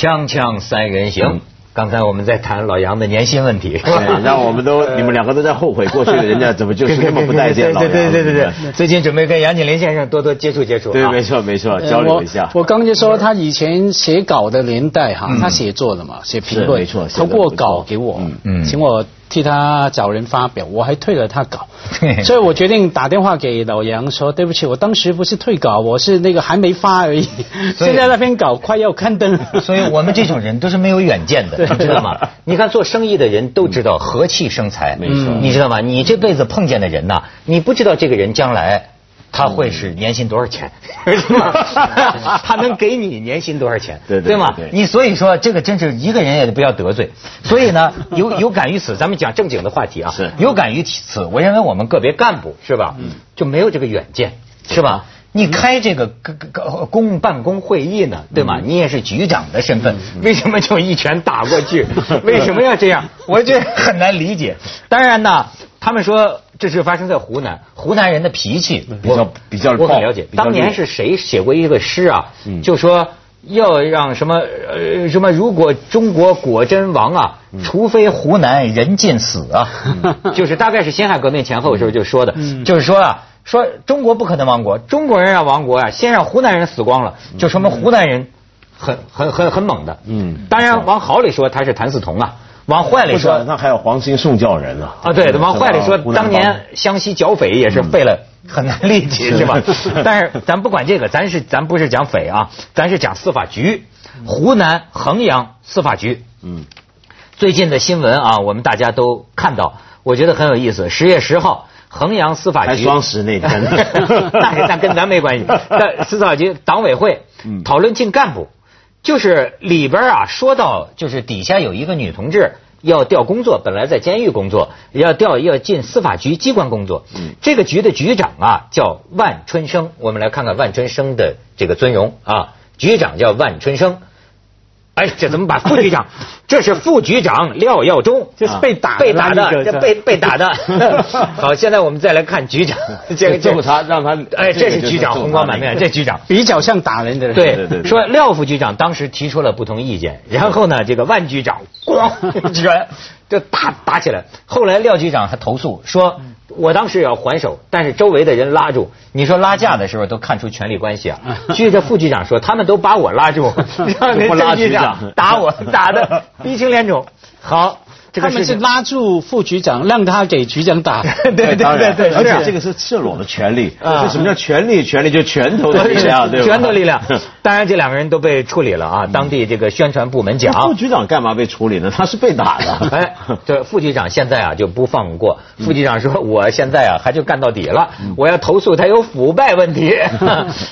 锵锵三人行。刚才我们在谈老杨的年薪问题，对，让我们都 你们两个都在后悔过去的人家 怎么就是这么不待见老杨？对对对对对，最近准备跟杨景林先生多多接触接触。对，没错没错，交流一下。我刚就说他以前写稿的年代哈，他写作的嘛，写评论，没错，他过稿给我，嗯，请我。替他找人发表，我还退了他稿，所以我决定打电话给老杨说：“对不起，我当时不是退稿，我是那个还没发而已。现在那篇稿快要刊登。所以我们这种人都是没有远见的，你知道吗？你看做生意的人都知道和气生财，没错，你知道吗？你这辈子碰见的人呐，你不知道这个人将来。”他会是年薪多少钱？他能给你年薪多少钱？对对吗？你所以说这个真是一个人也不要得罪。所以呢，有有感于此，咱们讲正经的话题啊。是。有感于此，我认为我们个别干部是吧？嗯。就没有这个远见，是吧？你开这个公办公会议呢，对吗？你也是局长的身份，为什么就一拳打过去？为什么要这样？我觉得 很难理解。当然呢，他们说。这是发生在湖南，湖南人的脾气比较比较我很了解。当年是谁写过一个诗啊？就说要让什么呃什么，如果中国果真亡啊，除非湖南人尽死啊，就是大概是辛亥革命前后的时候就说的，就是说啊，说中国不可能亡国，中国人要亡国啊，先让湖南人死光了，就说明湖南人很很很很猛的。嗯，当然往好里说，他是谭嗣同啊。往坏里说，那还有黄兴宋教仁呢。啊，对，往坏里说，当年湘西剿匪也是费了很大力气，是吧？但是咱不管这个，咱是咱不是讲匪啊，咱是讲司法局。湖南衡阳司法局，嗯，最近的新闻啊，我们大家都看到，我觉得很有意思。十月十号，衡阳司法局双十那天，那那跟咱没关系。但司法局党委会讨论进干部。就是里边啊，说到就是底下有一个女同志要调工作，本来在监狱工作，要调要进司法局机关工作。嗯，这个局的局长啊叫万春生，我们来看看万春生的这个尊容啊，局长叫万春生。哎，这怎么把副局长？这是副局长廖耀中，这是被打被打的，这被 被打的。好，现在我们再来看局长，这个救他，让他哎，这是局长红光满面，这局长比较像打人的。对对对，说廖副局长当时提出了不同意见，然后呢，这个万局长咣一拳就打打起来，后来廖局长还投诉说。我当时也要还手，但是周围的人拉住。你说拉架的时候都看出权力关系啊。据这副局长说，他们都把我拉住，让那郑局长打我，打的鼻青脸肿。好。他们是拉住副局长，让他给局长打。对对对对，而且这个是赤裸的权利。啊，什么叫权力？权力就拳头的力量，对吧？拳头力量。当然，这两个人都被处理了啊。当地这个宣传部门讲，副局长干嘛被处理呢？他是被打的。哎，这副局长现在啊就不放过。副局长说：“我现在啊还就干到底了，我要投诉他有腐败问题。”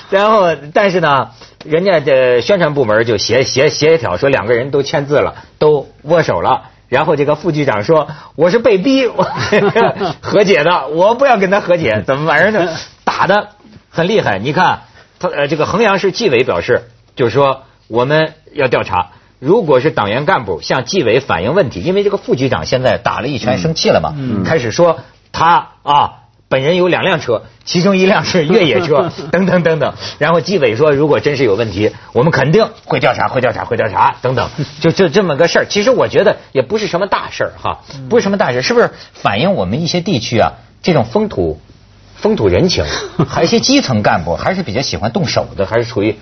然后，但是呢，人家的宣传部门就协协协调说，两个人都签字了，都握手了。然后这个副局长说：“我是被逼 和解的，我不要跟他和解，怎么玩意呢？打的很厉害。你看，他呃，这个衡阳市纪委表示，就是说我们要调查，如果是党员干部向纪委反映问题，因为这个副局长现在打了一拳生气了嘛，开始说他啊。”本人有两辆车，其中一辆是越野车，等等等等。然后纪委说，如果真是有问题，我们肯定会调查，会调查，会调查，等等。就就这么个事儿。其实我觉得也不是什么大事儿哈，不是什么大事，是不是反映我们一些地区啊这种风土风土人情，还有一些基层干部还是比较喜欢动手的，还是处于。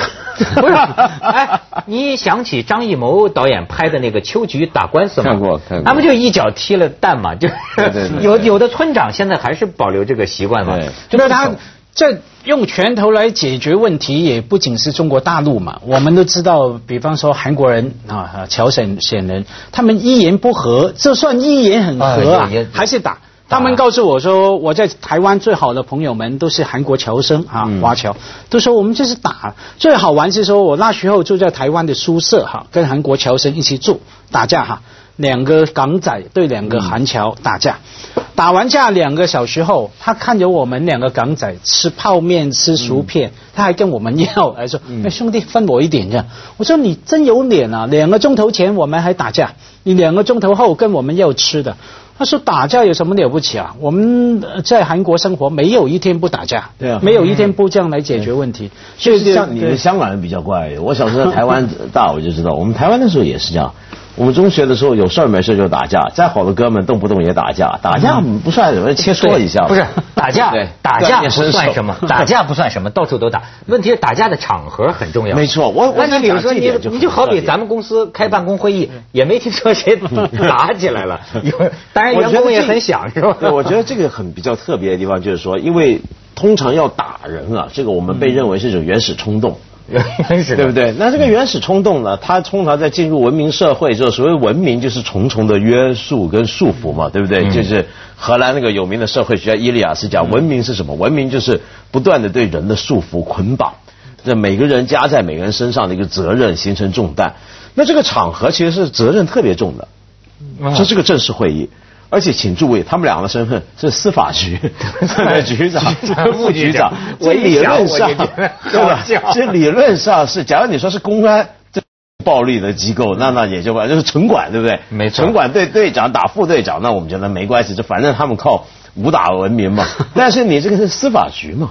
不是，哎，你想起张艺谋导演拍的那个《秋菊打官司》吗？看过，看过。他不就一脚踢了蛋嘛？就 有有的村长现在还是保留这个习惯嘛？就是他这用拳头来解决问题，也不仅是中国大陆嘛。我们都知道，比方说韩国人啊，朝鲜鲜人，他们一言不合，就算一言很合啊，还是打。他们告诉我说，我在台湾最好的朋友们都是韩国侨生啊，华侨，都说我们这是打。最好玩是说我那时候住在台湾的宿舍哈，跟韩国侨生一起住，打架哈，两个港仔对两个韩侨打架，打完架两个小时后，他看着我们两个港仔吃泡面吃薯片，他还跟我们要，还说：“哎兄弟分我一点这样。”我说：“你真有脸啊！两个钟头前我们还打架，你两个钟头后跟我们要吃的。”他说打架有什么了不起啊？我们呃在韩国生活，没有一天不打架，对啊没有一天不这样来解决问题。所以像你们香港人比较怪，我小时候在台湾大我就知道，我们台湾那时候也是这样。我们中学的时候有事儿没事就打架，再好的哥们动不动也打架，打架不算什么，切磋一下。不是 打架对，打架不算什么，打架不算什么，到处都打。问题是打架的场合很重要。没错我我那你比如说你你就好比咱们公司开办公会议，也没听说谁 打起来了。有，当然员工也很想是吧？对，我觉得这个很比较特别的地方就是说，因为通常要打人啊，这个我们被认为是一种原始冲动。原始对不对？那这个原始冲动呢？它通常在进入文明社会之后，所谓文明就是重重的约束跟束缚嘛，对不对？就是荷兰那个有名的社会学家伊利亚斯讲，文明是什么？文明就是不断的对人的束缚捆绑，这每个人加在每个人身上的一个责任形成重担。那这个场合其实是责任特别重的，这是个正式会议。而且请注意，他们两个身份是司法局 的局长、副局长。这理论上，对吧？这理论上是，假如你说是公安这暴力的机构，那那也就完，就是城管，对不对？没错城管队队长打副队长，那我们觉得没关系，就反正他们靠武打闻名嘛。但是你这个是司法局嘛？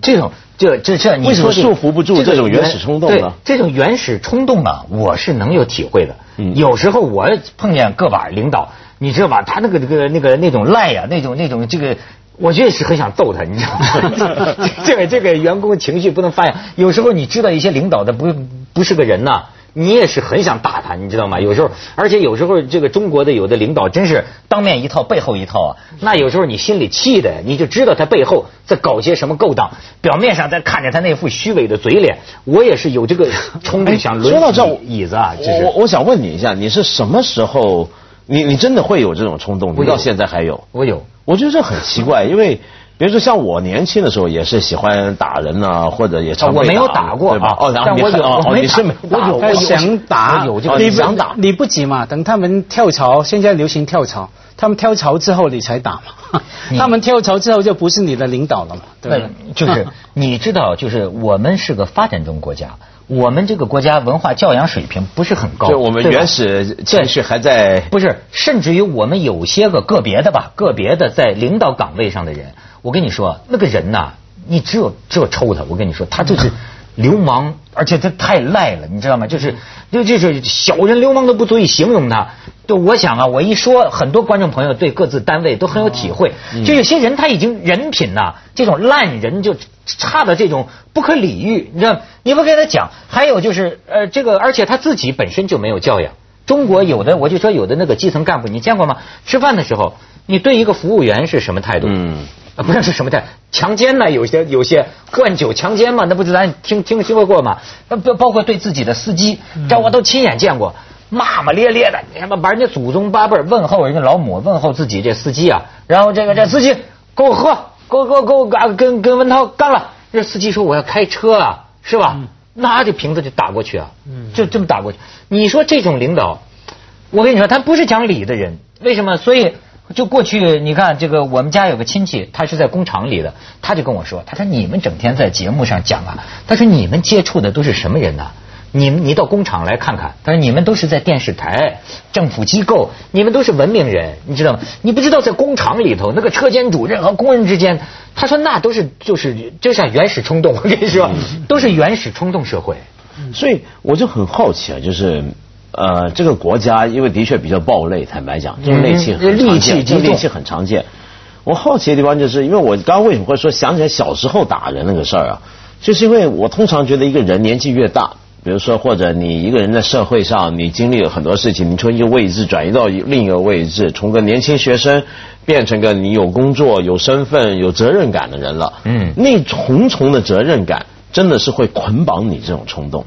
这种就这这，你为什么束缚不住这种原始冲动呢对这种原始冲动啊，我是能有体会的。嗯有时候我碰见个把领导，你知道吧？他那个那个那个那种赖呀、那种那种这个。我确实很想揍他，你知道吗？这个这个员工情绪不能发扬。有时候你知道一些领导的不不是个人呐、你也是很想打他，你知道吗？有时候，而且有时候这个中国的有的领导真是当面一套背后一套啊。那有时候你心里气的，你就知道他背后在搞些什么勾当，表面上在看着他那副虚伪的嘴脸。我也是有这个冲动想抡说到这椅子啊，就我我我想问你一下，你是什么时候？你你真的会有这种冲动？你到现在还有？我有。我觉得这很奇怪，因为比如说像我年轻的时候也是喜欢打人呐、或者也常被我没有打过啊？对吧哦，然后但我有你哦我没打哦你是没我有我想打，我有这个你不想打你不急嘛？等他们跳槽，现在流行跳槽，他们跳槽之后你才打嘛。他们跳槽之后就不是你的领导了嘛，对？就是你知道，就是我们是个发展中国家，我们这个国家文化教养水平不是很高，就我们原始见识还在不是，甚至于我们有些个个别的吧，个别的在领导岗位上的人，我跟你说，那个人呐，你只有只有抽他，我跟你说，他就是流氓，而且他太赖了，你知道吗？就是就就是小人流氓都不足以形容他。就我想啊，我一说，很多观众朋友对各自单位都很有体会。就有些人他已经人品呐、这种烂人就差的这种不可理喻，你知道？你不跟他讲，还有就是呃，这个而且他自己本身就没有教养。中国有的，我就说有的那个基层干部，你见过吗？吃饭的时候，你对一个服务员是什么态度？嗯。啊，不是是什么的？强奸呢？有些有些灌酒强奸嘛，那不是咱听听说过吗？那包包括对自己的司机，这我都亲眼见过，骂骂咧咧的，你他妈把人家祖宗八辈儿问候人家老母，问候自己这司机啊，然后这个这司机给我喝，给我给我给我干跟跟文涛干了，这司机说我要开车啊，是吧？拿着瓶子就打过去啊，就这么打过去。你说这种领导，我跟你说，他不是讲理的人，为什么？所以就过去，你看这个，我们家有个亲戚，他是在工厂里的，他就跟我说，他说你们整天在节目上讲啊，他说你们接触的都是什么人呢、你们你到工厂来看看，他说你们都是在电视台、政府机构，你们都是文明人，你知道吗？你不知道在工厂里头那个车间主任和工人之间，他说那都是就是就像原始冲动，我跟你说，都是原始冲动社会。所以我就很好奇啊，就是呃，这个国家因为的确比较暴戾，坦白讲，这种戾气很常见，戾气戾气很常见。我好奇的地方就是，因为我刚刚为什么会说想起来小时候打人那个事儿啊，就是因为我通常觉得一个人年纪越大。比如说，或者你一个人在社会上，你经历了很多事情，你从一个位置转移到另一个位置，从个年轻学生变成个你有工作、有身份、有责任感的人了。嗯那重重的责任感真的是会捆绑你这种冲动。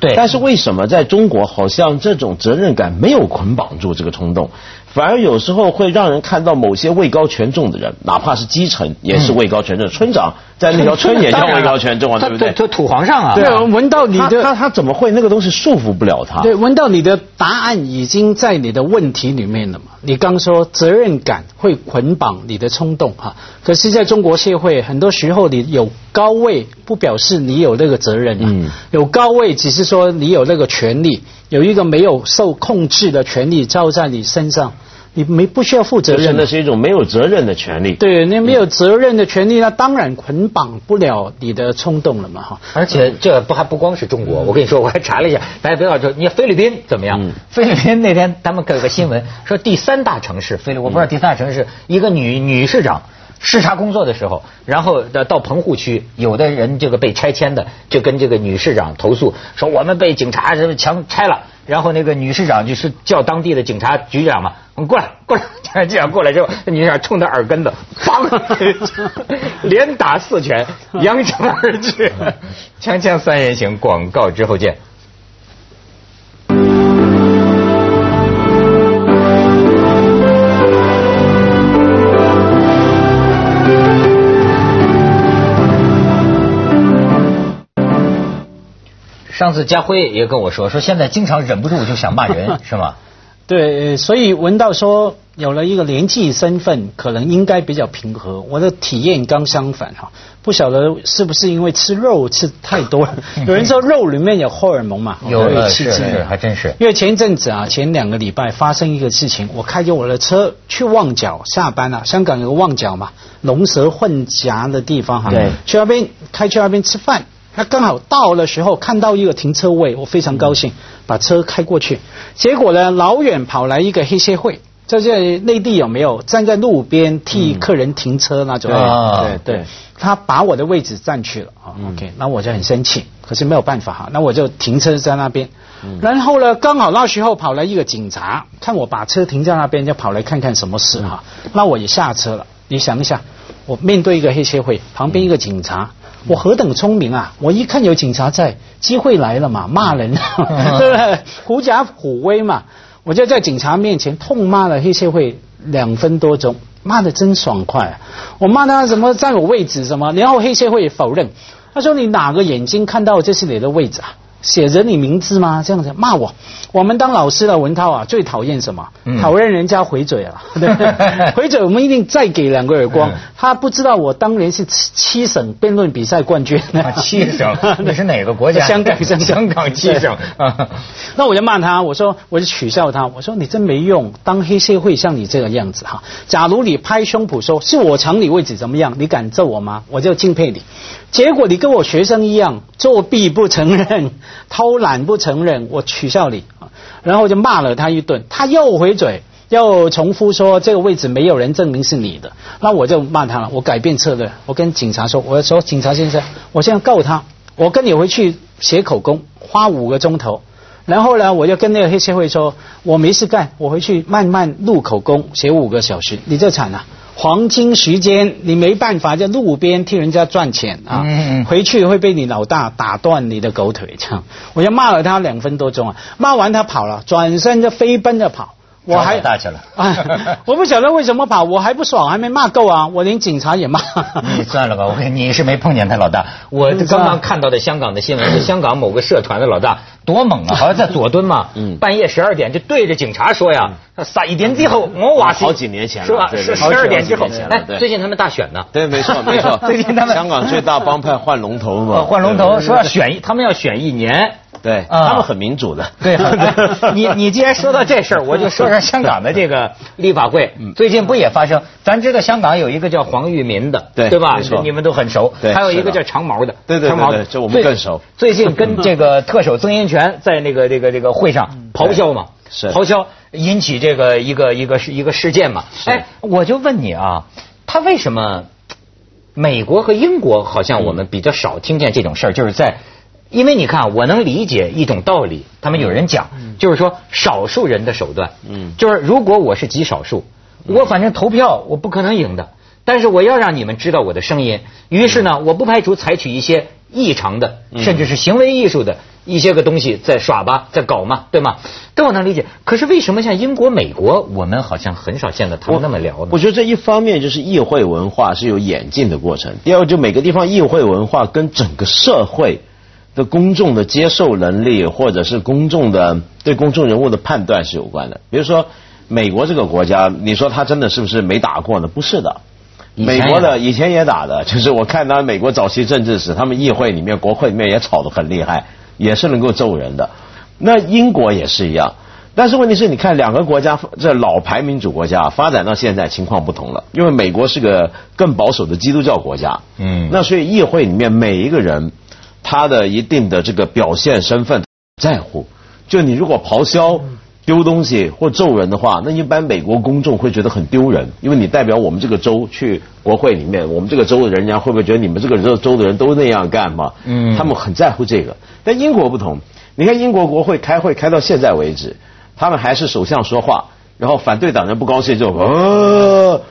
对。但是为什么在中国好像这种责任感没有捆绑住这个冲动，反而有时候会让人看到某些位高权重的人，哪怕是基层也是位高权重，村长在那条村也叫位高权重啊，对不对？他土皇上啊，对啊，闻到你的他他他怎么会那个东西束缚不了他？对，闻到你的答案已经在你的问题里面了嘛？你刚说责任感会捆绑你的冲动哈，可是在中国社会，很多时候你有高位不表示你有那个责任啊，嗯有高位只是说你有那个权利，有一个没有受控制的权利照在你身上。你没不需要负责任就是那。是一种没有责任的权利。对，那没有责任的权利，那当然捆绑不了你的冲动了嘛，哈。而且这不还不光是中国，我跟你说，我还查了一下，大家不要说，你看菲律宾怎么样？嗯菲律宾那天他们有个新闻说，第三大城市菲律，我不知道第三大城市一个女女市长。视察工作的时候，然后到棚户区，有的人这个被拆迁的，就跟这个女市长投诉说我们被警察什么强拆了，然后那个女市长就是叫当地的警察局长嘛，过来过来，警察局长过来之后，那女市长冲他耳根子，砰，连打四拳，扬长而去。锵锵三人行，广告之后见。上次家辉也跟我说，说现在经常忍不住就想骂人，是吗？对，所以文道说有了一个联际身份，可能应该比较平和。我的体验刚相反哈，不晓得是不是因为吃肉吃太多了。有人说肉里面有荷尔蒙嘛，有会呃是刺激是还真是因为前一阵子啊，前两个礼拜发生一个事情，我开着我的车去旺角下班啊，香港有个旺角嘛，龙蛇混杂的地方哈，对去那边开去那边吃饭。那刚好到的时候看到一个停车位，我非常高兴，把车开过去。结果呢，老远跑来一个黑社会，在这内地有没有站在路边替客人停车那种？啊对对，他把我的位置占去了啊。OK，那我就很生气，可是没有办法哈，那我就停车在那边。然后呢，刚好那时候跑来一个警察，看我把车停在那边，就跑来看看什么事哈。那我也下车了。你想一下，我面对一个黑社会，旁边一个警察。我何等聪明啊！我一看有警察在，机会来了嘛，骂人，对不对？狐假虎威嘛，我就在警察面前痛骂了黑社会两分多钟，骂的真爽快、啊。我骂他什么占我位置什么，然后黑社会也否认，他说你哪个眼睛看到这是你的位置啊？写着你名字吗？这样子骂我。我们当老师的文涛啊，最讨厌什么？嗯讨厌人家回嘴了！对 回嘴我们一定再给两个耳光。他不知道我当年是七七省辩论比赛冠军。啊七省，那是哪个国家？香港，香港，香港七省。啊那我就骂他，我说我就取笑他，我说你真没用，当黑社会像你这个样子哈。假如你拍胸脯说是我抢你位置怎么样，你敢揍我吗？我就敬佩你。结果你跟我学生一样，作弊不承认，偷懒不承认，我取笑你，然后就骂了他一顿，他又回嘴。又重复说这个位置没有人证明是你的，那我就骂他了。我改变策略，我跟警察说，我说警察先生，我现在告他，我跟你回去写口供，花五个钟头。然后呢，我就跟那个黑社会说，我没事干，我回去慢慢录口供，写五个小时。你这惨啊！黄金时间你没办法在路边替人家赚钱啊，嗯嗯回去会被你老大打断你的狗腿。这样，我就骂了他两分多钟啊，骂完他跑了，转身就飞奔着跑。我还大去了啊！我不晓得为什么跑，我还不爽，还没骂够啊！我连警察也骂。你算了吧，我跟你是没碰见他老大。我刚刚看到的香港的新闻是香港某个社团的老大多猛啊，好像在佐敦嘛，嗯 半夜十二点就对着警察说呀，撒一点之后我瓦好几年前了是十二点之后哎，最近他们大选呢。对，没错没错。最近他们香港最大帮派换龙头嘛，呃换龙头说要选一，他们要选一年。对，啊他们很民主的。对，对 你你既然说到这事儿，我就说说香港的这个立法会，嗯最近不也发生？咱知道香港有一个叫黄玉民的，对对吧？你们都很熟。对还有一个叫长毛的，对对对长毛对这我们更熟最近跟这个 特首曾荫权在那个这个这个会上咆哮嘛，是咆哮引起这个一个一个是一个事件嘛。是哎，我就问你啊，他为什么？美国和英国好像我们比较少听见这种事儿，就是在，因为你看，我能理解一种道理，他们有人讲，就是说少数人的手段，嗯。就是如果我是极少数，我反正投票我不可能赢的，但是我要让你们知道我的声音，于是呢，我不排除采取一些异常的，甚至是行为艺术的一些个东西在耍吧，在搞嘛，对吗？这我能理解。可是为什么像英国、美国，我们好像很少见到他们那么聊呢？我觉得这一方面就是议会文化是有演进的过程，第二个就每个地方议会文化跟整个社会的公众的接受能力，或者是公众的对公众人物的判断是有关的。比如说美国这个国家，你说他真的是不是没打过呢？不是的。美国的以前也打的，就是我看他美国早期政治史，他们议会里面、国会里面也吵得很厉害，也是能够揍人的。那英国也是一样，但是问题是，你看两个国家，这老牌民主国家发展到现在情况不同了，因为美国是个更保守的基督教国家，嗯，那所以议会里面每一个人，他的一定的这个表现身份在乎，就你如果咆哮。丢东西或揍人的话，那一般美国公众会觉得很丢人，因为你代表我们这个州去国会里面，我们这个州的人家会不会觉得你们这个州州的人都那样干嘛？嗯，他们很在乎这个。但英国不同，你看英国国会开会开到现在为止，他们还是首相说话，然后反对党人不高兴就呃，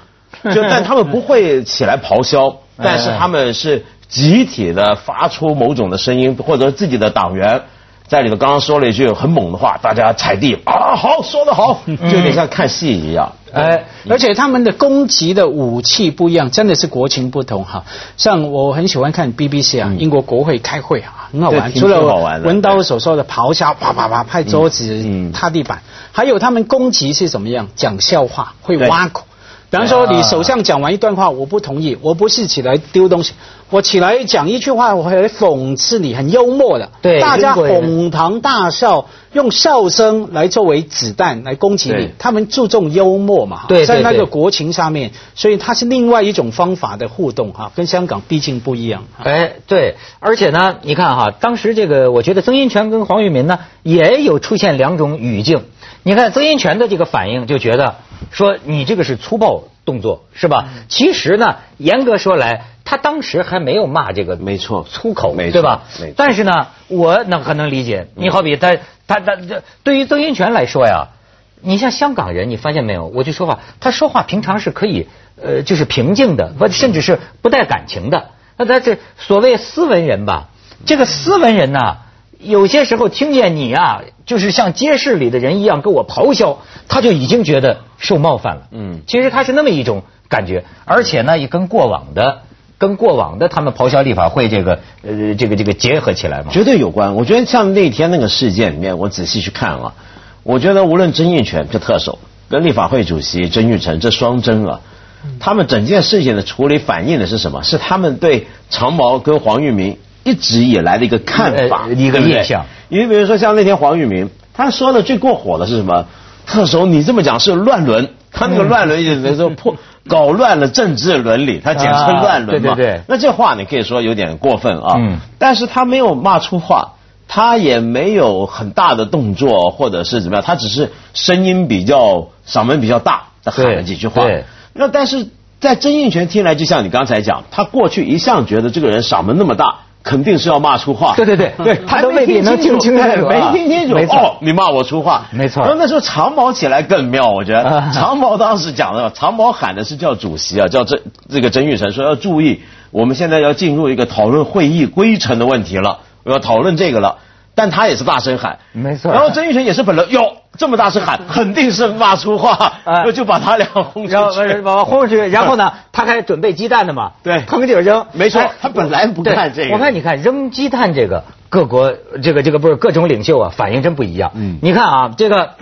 就但他们不会起来咆哮，但是他们是集体的发出某种的声音，或者自己的党员。在里头刚刚说了一句很猛的话，大家踩地啊，好说得好，就有点像看戏一样。哎，而且他们的攻击的武器不一样，真的是国情不同哈。像我很喜欢看 BBC 啊，英国国会开会啊，很好玩。除了文刀所说的咆哮，啪啪啪拍桌子、嗯踏地板，还有他们攻击是怎么样？讲笑话，会挖苦。比方说，你首相讲完一段话，我不同意，我不是起来丢东西，我起来讲一句话，我会来讽刺你，很幽默的，对，大家哄堂大笑，用笑声来作为子弹来攻击你，他们注重幽默嘛，对，在那个国情上面，所以它是另外一种方法的互动哈，跟香港毕竟不一样。哎，对，而且呢，你看哈，当时这个，我觉得曾荫权跟黄玉民呢，也有出现两种语境。你看曾荫权的这个反应，就觉得。说你这个是粗暴动作是吧？其实呢，严格说来，他当时还没有骂这个没错粗口，对吧？但是呢，我能很能理解。你好比他他他这对于曾荫权来说呀，你像香港人，你发现没有？我就说话，他说话平常是可以呃，就是平静的，不甚至是不带感情的。那他这所谓斯文人吧，这个斯文人呢？有些时候听见你啊，就是像街市里的人一样跟我咆哮，他就已经觉得受冒犯了。嗯，其实他是那么一种感觉，而且呢，也跟过往的、跟过往的他们咆哮立法会这个呃这个这个结合起来嘛，绝对有关。我觉得像那天那个事件里面，我仔细去看了，我觉得无论曾荫权这特首跟立法会主席曾玉成这双争啊，他们整件事情的处理反映的是什么？是他们对长毛跟黄玉明。一直以来的一个看法，一个印象。你比如说像那天黄玉明，他说的最过火的是什么？特首你这么讲是乱伦，他那个乱伦意思是说破搞乱了政治伦理，他简称乱伦嘛。对对对。那这话你可以说有点过分啊。嗯。但是他没有骂出话，他也没有很大的动作或者是怎么样，他只是声音比较嗓门比较大他喊了几句话。对。那但是在曾荫权听来，就像你刚才讲，他过去一向觉得这个人嗓门那么大。肯定是要骂出话，对对对，对他都未必能听清楚，没听清楚，没错，你骂我出话，没错。然后那时候长毛起来更妙，我觉得。长毛当时讲的，长毛喊的是叫主席啊，叫这这个曾玉成说要注意，我们现在要进入一个讨论会议规程的问题了，我要讨论这个了。但他也是大声喊，没错。然后曾玉成也是本能，哟，这么大声喊，肯定是骂出话，就就把他俩轰出去，把轰出去。然后呢，他还准备鸡蛋的嘛，对，砰就扔。没错，他本来不看这个。我看你看扔鸡蛋这个，各国这个这个不是各种领袖啊，反应真不一样。嗯，你看啊，这个。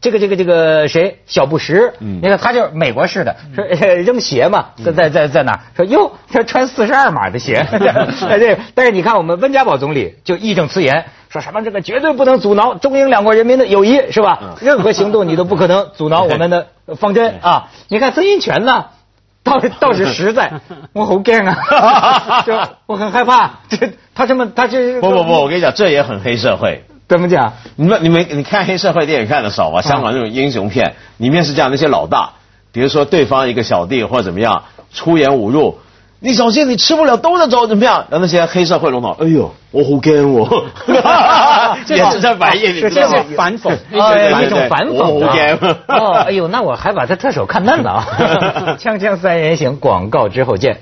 这个这个这个谁小布什，你看他就是美国式的，说 扔鞋嘛，在在在在哪？说哟，他穿四十二码的鞋。这但是你看我们温家宝总理就义正辞严，说什么这个绝对不能阻挠中英两国人民的友谊，是吧？任何行动你都不可能阻挠我们的 方针啊！你看曾荫权呢，倒倒是实在，我好惊啊，就我很害怕。这他这么他这不不不，我跟你讲，这也很黑社会。怎么讲？你们你们你看黑社会电影看的少吧？香港那种英雄片里面是这样，那些老大，比如说对方一个小弟或者怎么样出言侮辱，你小心你吃不了兜着走怎么样？然后那些黑社会龙头，哎呦，我好惊我，也是在反映，这是反讽，一种反讽。我。哦，哎呦，那我还把他特首看嫩了啊！锵锵三人行，广告之后见。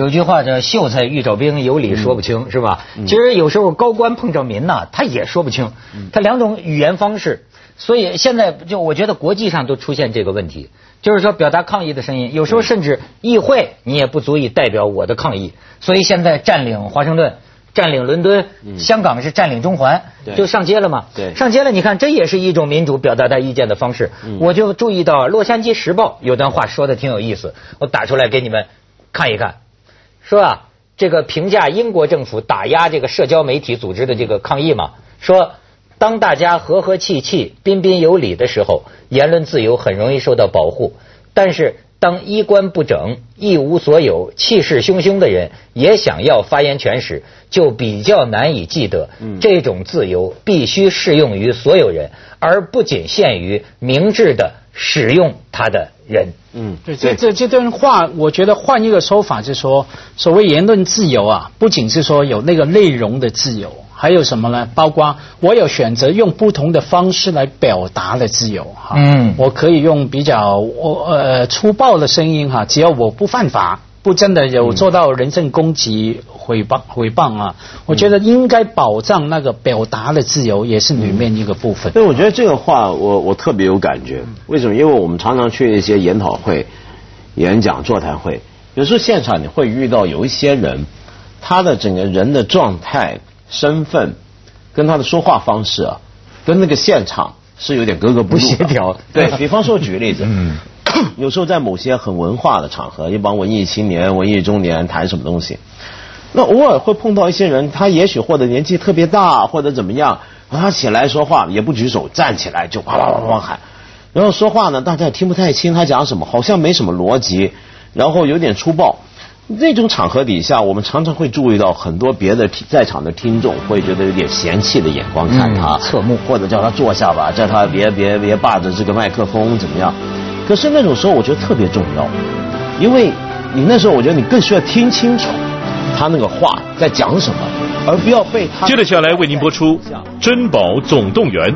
有句话叫“秀才遇着兵，有理说不清”，是吧？其实有时候高官碰着民呐，他也说不清。他两种语言方式，所以现在就我觉得国际上都出现这个问题，就是说表达抗议的声音，有时候甚至议会你也不足以代表我的抗议，所以现在占领华盛顿，占领伦敦，香港是占领中环，就上街了嘛。上街了，你看这也是一种民主表达他意见的方式。我就注意到《洛杉矶时报》有段话说的挺有意思，我打出来给你们看一看，说啊，这个评价英国政府打压这个社交媒体组织的这个抗议嘛，说当大家和和气气、彬彬有礼的时候，言论自由很容易受到保护，但是。当衣冠不整、一无所有、气势汹汹的人也想要发言权时，就比较难以记得，这种自由必须适用于所有人，而不仅限于明智的使用它的人。嗯，对，这这这段话，我觉得换一个说法，就是说，所谓言论自由啊，不仅是说有那个内容的自由，还有什么呢？包括我有选择用不同的方式来表达的自由哈。嗯我可以用比较我呃粗暴的声音哈，只要我不犯法，不真的有做到人身攻击、诽谤、诽谤啊，我觉得应该保障那个表达的自由，也是里面一个部分。所以我觉得这个话我我特别有感觉，为什么？因为我们常常去一些研讨会、演讲、座谈会，有时候现场你会遇到有一些人，他的整个人的状态、身份，跟他的说话方式啊，跟那个现场是有点格格不协调。对比方说，举个例子，嗯有时候在某些很文化的场合，一帮文艺青年、文艺中年谈什么东西，那偶尔会碰到一些人，他也许或者年纪特别大，或者怎么样，他起来说话也不举手，站起来就啪啪啪啪喊，然后说话呢，大家也听不太清他讲什么，好像没什么逻辑，然后有点粗暴。那种场合底下，我们常常会注意到很多别的在场的听众会觉得有点嫌弃的眼光看他，嗯侧目或者叫他坐下吧，叫他别别别霸着这个麦克风怎么样？可是那种时候，我觉得特别重要，因为你那时候，我觉得你更需要听清楚他那个话在讲什么，而不要被他。接着下来为您播出《珍宝总动员》。